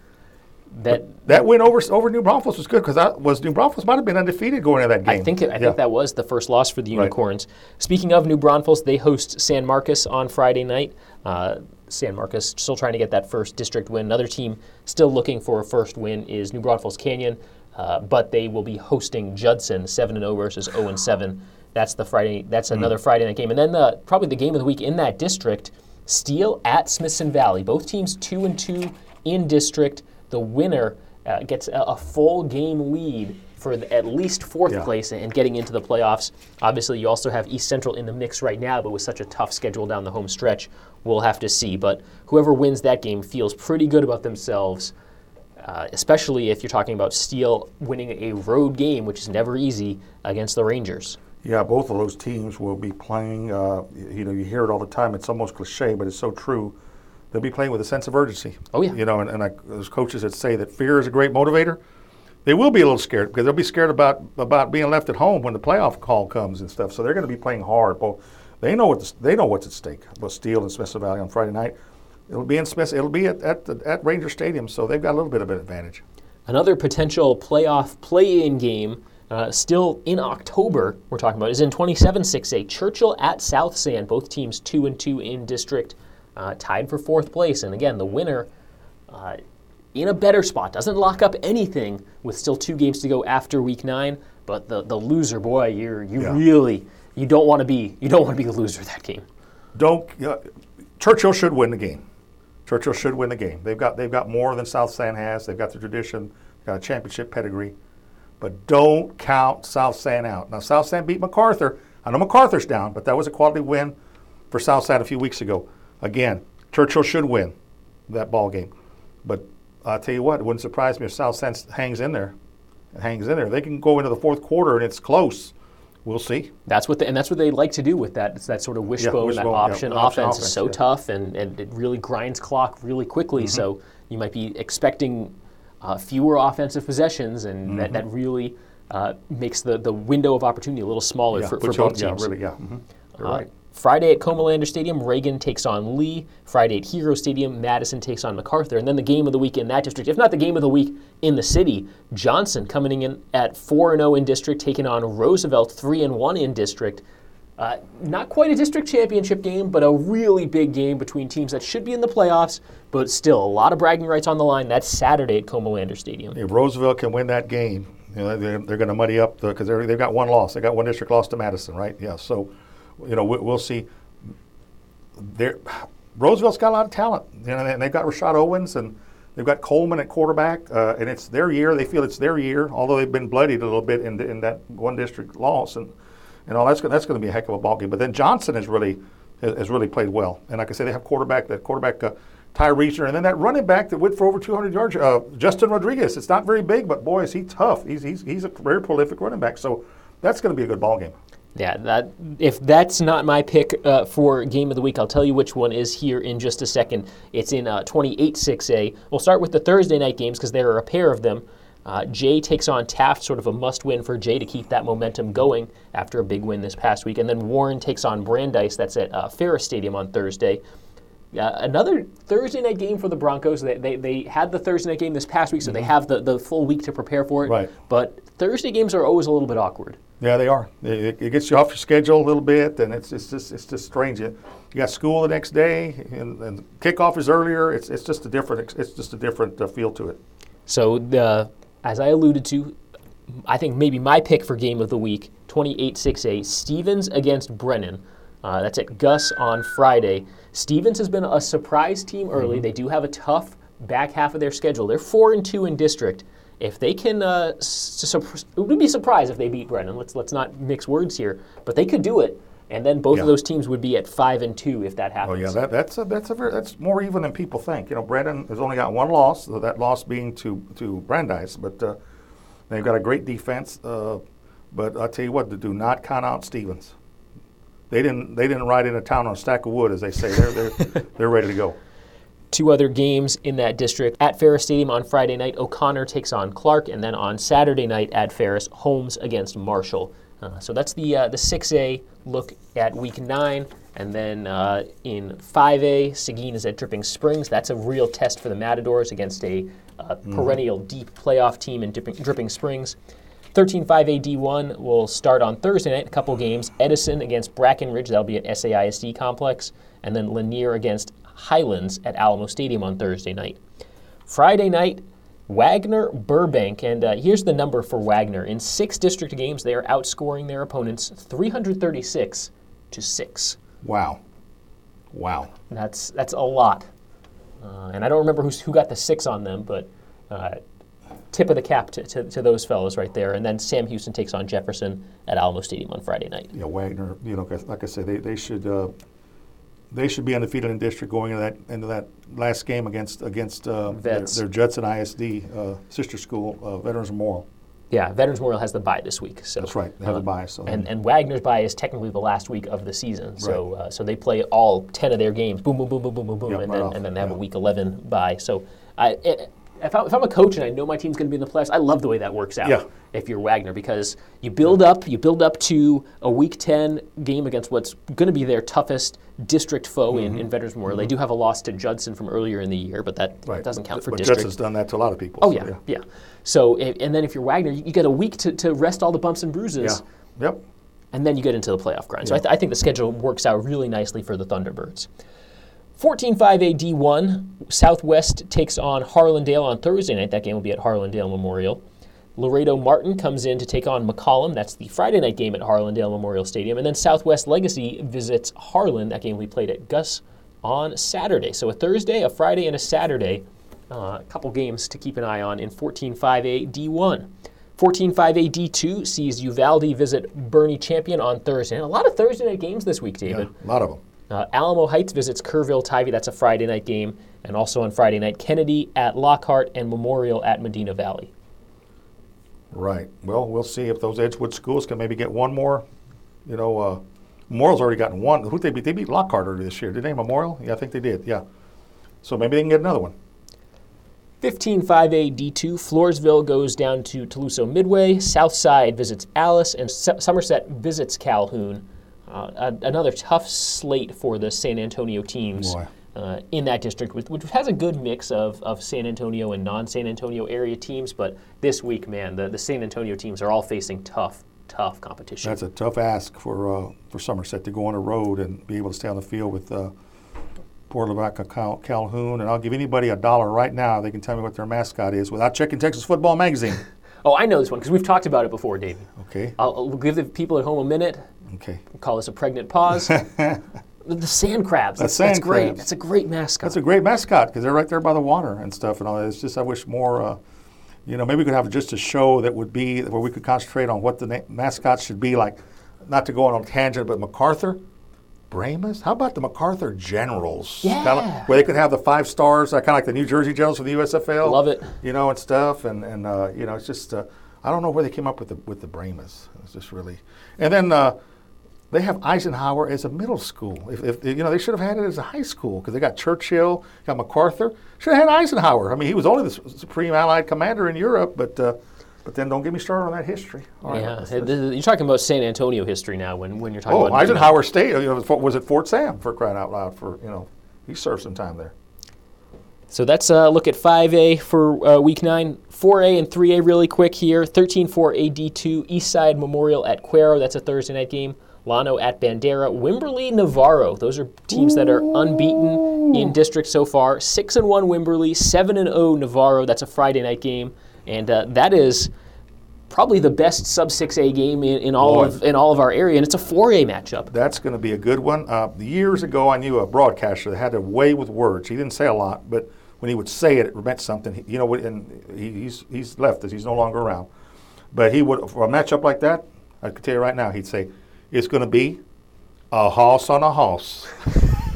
That That win over over New Braunfels was good because that was New Braunfels might have been undefeated going into that game. I think it, I Yeah. think that was the first loss for the Right. Unicorns. Speaking of New Braunfels, they host San Marcos on Friday night. Uh, San Marcos still trying to get that first district win. Another team still looking for a first win is New Braunfels Canyon, uh, but they will be hosting Judson seven and zero versus zero and seven. That's the Friday. That's Hmm. another Friday night game, and then the probably the game of the week in that district. Steele at Smithson Valley. Both teams two and two in district. The winner uh, gets a, a full game lead for the, at least fourth Yeah. place and getting into the playoffs. Obviously, you also have East Central in the mix right now, but with such a tough schedule down the home stretch, we'll have to see. But whoever wins that game feels pretty good about themselves, uh, especially if you're talking about Steele winning a road game, which is never easy, against the Rangers. Yeah, both of those teams will be playing. Uh, you know, you hear it all the time. It's almost cliche, but it's so true. They'll be playing with a sense of urgency. Oh, yeah. You know, and, and I, there's coaches that say that fear is a great motivator. They will be a little scared because they'll be scared about about being left at home when the playoff call comes and stuff. So they're going to be playing hard. Well, they know what the, they know what's at stake. But Steele and Smithson Valley on Friday night. It'll be in Smith. It'll be at at, the, at Ranger Stadium, so they've got a little bit of an advantage. Another potential playoff play-in game, uh, still in October, we're talking about, is in 27-6A. Churchill at South San, both teams two and two in district, uh, tied for fourth place. And again, the winner uh, in a better spot doesn't lock up anything with still two games to go after week nine. But the, the loser, boy, you're you Yeah. really you don't want to be you don't want to be the loser of that game. don't uh, Churchill should win the game. Churchill should win the game. They've got they've got more than South San has. They've got the tradition, got a championship pedigree. But don't count South San out. Now South San beat MacArthur. I know MacArthur's down, but that was a quality win for South San a few weeks ago. Again, Churchill should win that ball game. But I'll tell you what, it wouldn't surprise me if South San hangs in there. It hangs in there. They can go into the fourth quarter and it's close. We'll see. That's what, the, and that's what they like to do with that. It's that sort of wishbone, that wishbone, yeah, option option offense is so yeah. tough, and, and it really grinds clock really quickly. So you might be expecting uh, fewer offensive possessions, and that, that really uh, makes the, the window of opportunity a little smaller Yeah, for, for put you on- both yeah, teams. really, yeah. mhm. You're Uh, right. Friday at Comalander Stadium, Reagan takes on Lee. Friday at Hero Stadium, Madison takes on MacArthur. And then the game of the week in that district, if not the game of the week in the city, Johnson coming in at 4 0 in district, taking on Roosevelt 3 1 in district. Uh, not quite a district championship game, but a really big game between teams that should be in the playoffs, but still a lot of bragging rights on the line. That's Saturday at Comalander Stadium. if Roosevelt can win that game, you know, they're, they're going to muddy up because they've got one loss. They got one district loss to Madison, right? Yeah. So, you know, we, we'll see. They're, Roosevelt's got a lot of talent, you know, and they've got Rashad Owens and they've got Coleman at quarterback, uh, and it's their year. They feel it's their year, although they've been bloodied a little bit in, in that one district loss, and and all that's that's going to be a heck of a ball game. But then Johnson has really has, really played well, and like I said, they have quarterback that quarterback. Uh, Ty Reasoner, and then that running back that went for over 200 yards, uh, Justin Rodriguez. It's not very big, but boy, is he tough. He's, he's, he's a very prolific running back. So that's going to be a good ball game. Yeah, that if that's not my pick uh, for game of the week, I'll tell you which one is here in just a second. It's in uh, 28-6A. We'll start with the Thursday night games because there are a pair of them. Uh, Jay takes on Taft, sort of a must-win for Jay to keep that momentum going after a big win this past week, and then Warren takes on Brandeis. That's at uh, Farris Stadium on Thursday. Uh, another Thursday night game for the Broncos. They, they, they had the Thursday night game this past week, so they have the, the full week to prepare for it. Right. But Thursday games are always a little bit awkward. Yeah, they are. It, it gets you off your schedule a little bit, and it's, it's just it's just strange. You, you got school the next day, and, and kickoff is earlier. It's, it's just a different it's just a different uh, feel to it. So, the, as I alluded to, I think maybe my pick for game of the week 28 6A, Stevens against Brennan. Uh, that's at Gus on Friday. Stevens has been a surprise team early. They do have a tough back half of their schedule. They're 4 and 2 in district. If they can, uh, su- it would be surprised if they beat Brennan. Let's let's not mix words here, but they could do it. and then both Yeah. of those teams would be at five and two if that happens. Oh yeah, that, that's a, that's a very, that's more even than people think. You know, Brennan has only got one loss. That loss being to to Brandeis, but uh, they've got a great defense. Uh, but I tell you what, do not count out Stevens. They didn't they didn't ride into town on a stack of wood, as they say. They're they're they're ready to go. Two other games in that district at Farris Stadium on Friday night. O'Connor takes on Clark, and then on Saturday night at Farris, Holmes against Marshall. Uh, so that's the uh, the 6A look at Week Nine, and then uh, in 5A, Seguin is at Dripping Springs. That's a real test for the Matadors against a uh, perennial deep playoff team in Dripping, Dripping Springs. 13 5A D1 will start on Thursday night, a couple games. Edison against Brackenridge, that'll be at SAISD Complex, and then Lanier against Highlands at Alamo Stadium on Thursday night. Friday night, Wagner Burbank, and uh, here's the number for Wagner. In six district games, they are outscoring their opponents 336 to 6. Wow, wow. That's, that's a lot. Uh, and I don't remember who's, who got the six on them, but uh, tip of the cap to, to, to those fellows right there. And then Sam Houston takes on Jefferson at Alamo Stadium on Friday night. Yeah, Wagner. You know, like I said, they, they should uh, they should be undefeated in district going into that into that last game against against uh, their, their Judson ISD uh, sister school, uh, Veterans Memorial. Yeah, Veterans Memorial has the bye this week. So That's right. They have a uh, bye. So And, and Wagner's bye is technically the last week of the season, so uh, so they play all ten of their games, boom, boom, boom, boom, boom, boom, boom, Yeah, and, right then, off, and then they have a week eleven bye. So I, it, if, I, I'm a coach and I know my team's going to be in the playoffs, I love the way that works out. Yeah. If you're Wagner, because you build up, you build up to a Week Ten game against what's going to be their toughest district foe in, Mm-hmm. in Veterans Memorial. They do have a loss to Judson from earlier in the year, but that right. doesn't count for but district. Judson's done that to a lot of people. Oh so, yeah, yeah. So and then if you're Wagner, you, get a week to, to rest all the bumps and bruises, yeah. Yep. and then you get into the playoff grind. So I, th- I think the schedule works out really nicely for the Thunderbirds. 14-5A D1, Southwest takes on Harlandale on Thursday night. That game will be at Harlandale Memorial. Laredo Martin comes in to take on McCollum. That's the Friday night game at Harlandale Memorial Stadium. And then Southwest Legacy visits Harlan. That game will be played at Gus on Saturday. So a Thursday, a Friday, and a Saturday. Uh, a couple games to keep an eye on in 14-5A D1. 14-5A D2 sees Uvalde visit Boerne Champion on Thursday. And a lot of Thursday night games this week, David. Yeah. David. A lot of them. Uh, Alamo Heights visits Kerrville Tivy. That's a Friday night game. And also on Friday night, Kennedy at Lockhart and Memorial at Medina Valley. Right. Well, we'll see if those Edgewood schools can maybe get one more. You know, uh, Memorial's already gotten one. Who they beat? They beat Lockhart earlier this year. Did they Memorial? Yeah, I think they did. Yeah. So maybe they can get another one. 15-5A D2, Floresville goes down to Tuloso Midway. Southside visits Alice, and Su- Somerset visits Calhoun. Uh, a- another tough slate for the San Antonio teams uh, in that district, which, which has a good mix of, of San Antonio and non-San Antonio area teams. But this week, man, the, the San Antonio teams are all facing tough, tough competition. That's a tough ask for uh, for Somerset to go on the road and be able to stay on the field with uh, Port Lavaca Cal- Calhoun. And I'll give anybody a dollar right now. They can tell me what their mascot is without checking Texas Football Magazine. oh, I know this one because we've talked about it before, David. Okay. I'll, I'll give the people at home a minute. Okay. We'll call this a pregnant pause. the, the sand crabs. That's, sand that's great. crabs. That's a great mascot. That's a great mascot because they're right there by the water and stuff and all that. It's just I wish more. Uh, you know, maybe we could have just a show that would be where we could concentrate on what the na- mascots should be like. Not to go on a tangent, but MacArthur, Brahmas. How about the MacArthur Generals? Kinda Yeah. where they could have the five stars, uh, kind of like the New Jersey Generals for the USFL. Love it. You know, and stuff, and and uh, you know, it's just uh, I don't know where they came up with the with the Brahmas. It's just really, and then. Uh, they have Eisenhower as a middle school. If, if you know, they should have had it as a high school because they got Churchill, got MacArthur. Should have had Eisenhower. I mean, he was only the supreme Allied commander in Europe, but uh, but then don't get me started on that history. All right, yeah, th- you're talking about San Antonio history now. When, when you're talking Oh, about Eisenhower State. You know, was- was it Fort Sam for crying out loud? For you know, he served some time there. So that's a look at 5A for uh, week nine. 4A and 3A really quick here. 13-4 AD2 Eastside Memorial at Cuero. That's a Thursday night game. Llano at Bandera. Wimberley Navarro. Those are teams that are unbeaten in district so far. Six and one Wimberley. Seven and zero Navarro. That's a Friday night game, and uh, that is probably the best sub 6A game in, in all Boy. of in all of our area, and it's a 4A matchup. That's going to be a good one. Uh, years ago, I knew a broadcaster that had a way with words. He didn't say a lot, but when he would say it, it meant something. He- You know, and he, he's he's left us. He's no longer around. But he would for a matchup like that. I could tell you right now, he'd say, "It's going to be a hoss on a hoss.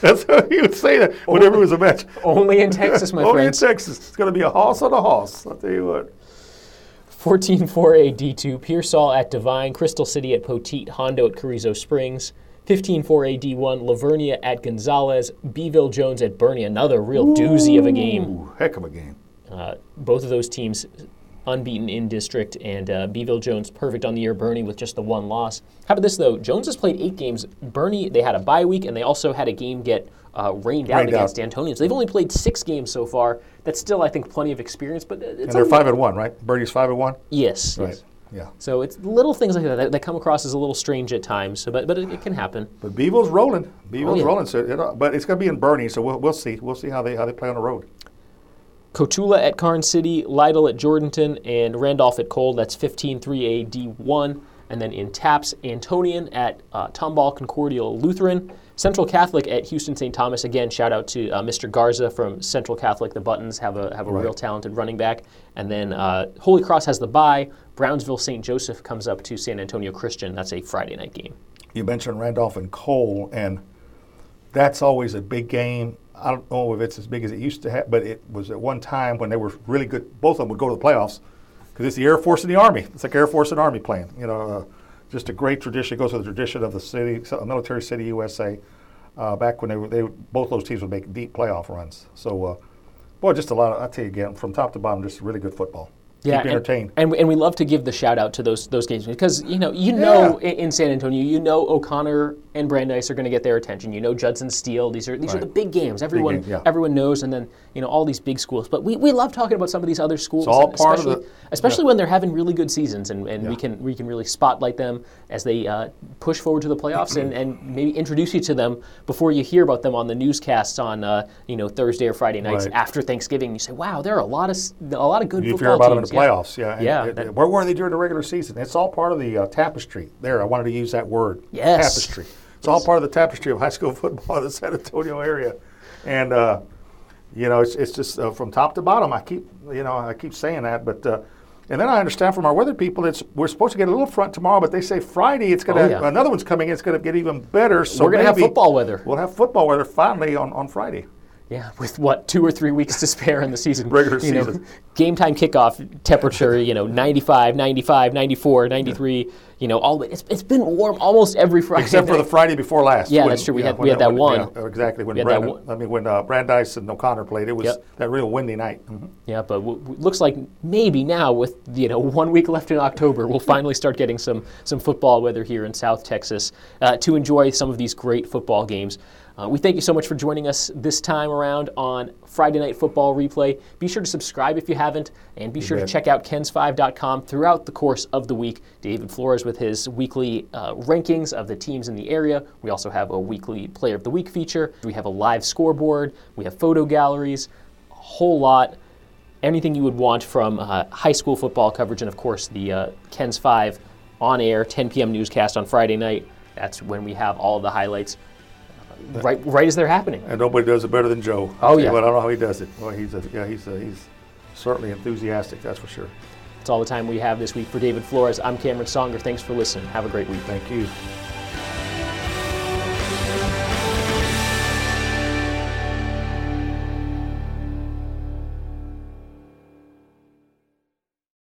That's how he would say that whenever it was a match. Only in Texas, my Only friends. in Texas. It's going to be a hoss on a hoss. I'll tell you what. 14-4A D2, Pearsall at Devine, Crystal City at Poteet, Hondo at Carrizo Springs. 15-4A D1, La Vernia at Gonzales, Beeville Jones at Boerne. Another real doozy of a game. Ooh, heck of a game. Uh, both of those teams unbeaten in district, and uh, Beeville Jones perfect on the year. Boerne with just the one loss. How about this though? Jones has played eight games. Boerne they had a bye week, and they also had a game get uh, rained out Rained out. against Antonians. They've only played six games so far. That's still, I think, plenty of experience. But it's And they're five and one, right? Boerne's five and one. Yes. Right. yes. Yeah. So it's little things like that, that that come across as a little strange at times. So, but but it, it can happen. But Beeville's rolling. Beeville's Oh, yeah. rolling. So, it, uh, but it's going to be in Boerne, so we'll, we'll see. We'll see how they how they play on the road. Cotulla at Karnes City, Lytle at Jourdanton, and Randolph at Cole. That's 15-3A D1. And then in TAPPS, Antonian at uh, Tomball Concordia Lutheran. Central Catholic at Houston St. Thomas. Again, shout out to uh, Mr. Garza from Central Catholic. The Buttons have a have a Right. real talented running back. And then uh, Holy Cross has the bye. Brownsville St. Joseph comes up to San Antonio Christian. That's a Friday night game. You mentioned Randolph and Cole, and that's always a big game. I don't know if it's as big as it used to have, but it was at one time when they were really good. Both of them would go to the playoffs because it's the Air Force and the Army. It's like Air Force and Army playing. You know, uh, just a great tradition. It goes with the tradition of the city, military city USA. Uh, back when they were, they both those teams would make deep playoff runs. So, uh, boy, just a lot. Of, I tell you again, from top to bottom, just really good football. Keep you and- entertained. And, and we love to give the shout out to those those games because you know you know in, in San Antonio you know O'Connor and Brandeis are going to get their attention. You know Judson Steele. These are these are the big games. Everyone game, yeah. everyone knows, and then you know all these big schools. But we, we love talking about some of these other schools, it's all part of especially, the- especially when they're having really good seasons, and, and we can we can really spotlight them as they uh, push forward to the playoffs, and, and maybe introduce you to them before you hear about them on the newscasts on uh, you know Thursday or Friday nights Right. after Thanksgiving. You say, wow, there are a lot of a lot of good You football hear about them in the playoffs, yeah. and Yeah, it- that- where were they during the regular season? It's all part of the uh, tapestry. There, I wanted to use that word. Yes. Tapestry. It's all part of the tapestry of high school football in the San Antonio area, and uh, you know, it's, it's just uh, from top to bottom. I keep, you know, I keep saying that, but. Uh, and then I understand from our weather people, it's we're supposed to get a little front tomorrow, but they say Friday it's going to Oh, yeah. another one's coming. in, It's going to get even better. So We're gonna have football weather. We'll have football weather finally on, on Friday. Yeah, with what two or three weeks to spare in the season. Regular you know, season. game time kickoff temperature, you know, 95, 95, 94, 93. You know, all it's, it's been warm almost every Friday. Except for the. Friday before last. Yeah, that's true. We had- we had that one. yeah, exactly. When that one. I mean, when uh, Brandeis and O'Connor played, it was Yep. that real windy night. Mhm. Yeah, but w- w- looks like maybe now with you know one week left in October, we'll finally start getting some some football weather here in South Texas uh, to enjoy some of these great football games. Uh, we thank you so much for joining us this time around on Friday Night Football Replay. Be sure to subscribe if you haven't, and be sure to check out Kens5.com throughout the course of the week. David Flores with his weekly uh, rankings of the teams in the area. We also have a weekly Player of the Week feature. We have a live scoreboard. We have photo galleries. A whole lot anything you would want from uh, high school football coverage, and of course the uh, KENS 5 on air 10 p.m. newscast on Friday night. That's when we have all the highlights. Right, right as they're happening. And nobody does it better than Joe. Oh, yeah. what, I don't know how he does it. Well, he's a, yeah, he's a, he's certainly enthusiastic. That's for sure. That's all the time we have this week for David Flores. I'm Cameron Songer. Thanks for listening. Have a great week. Thank you.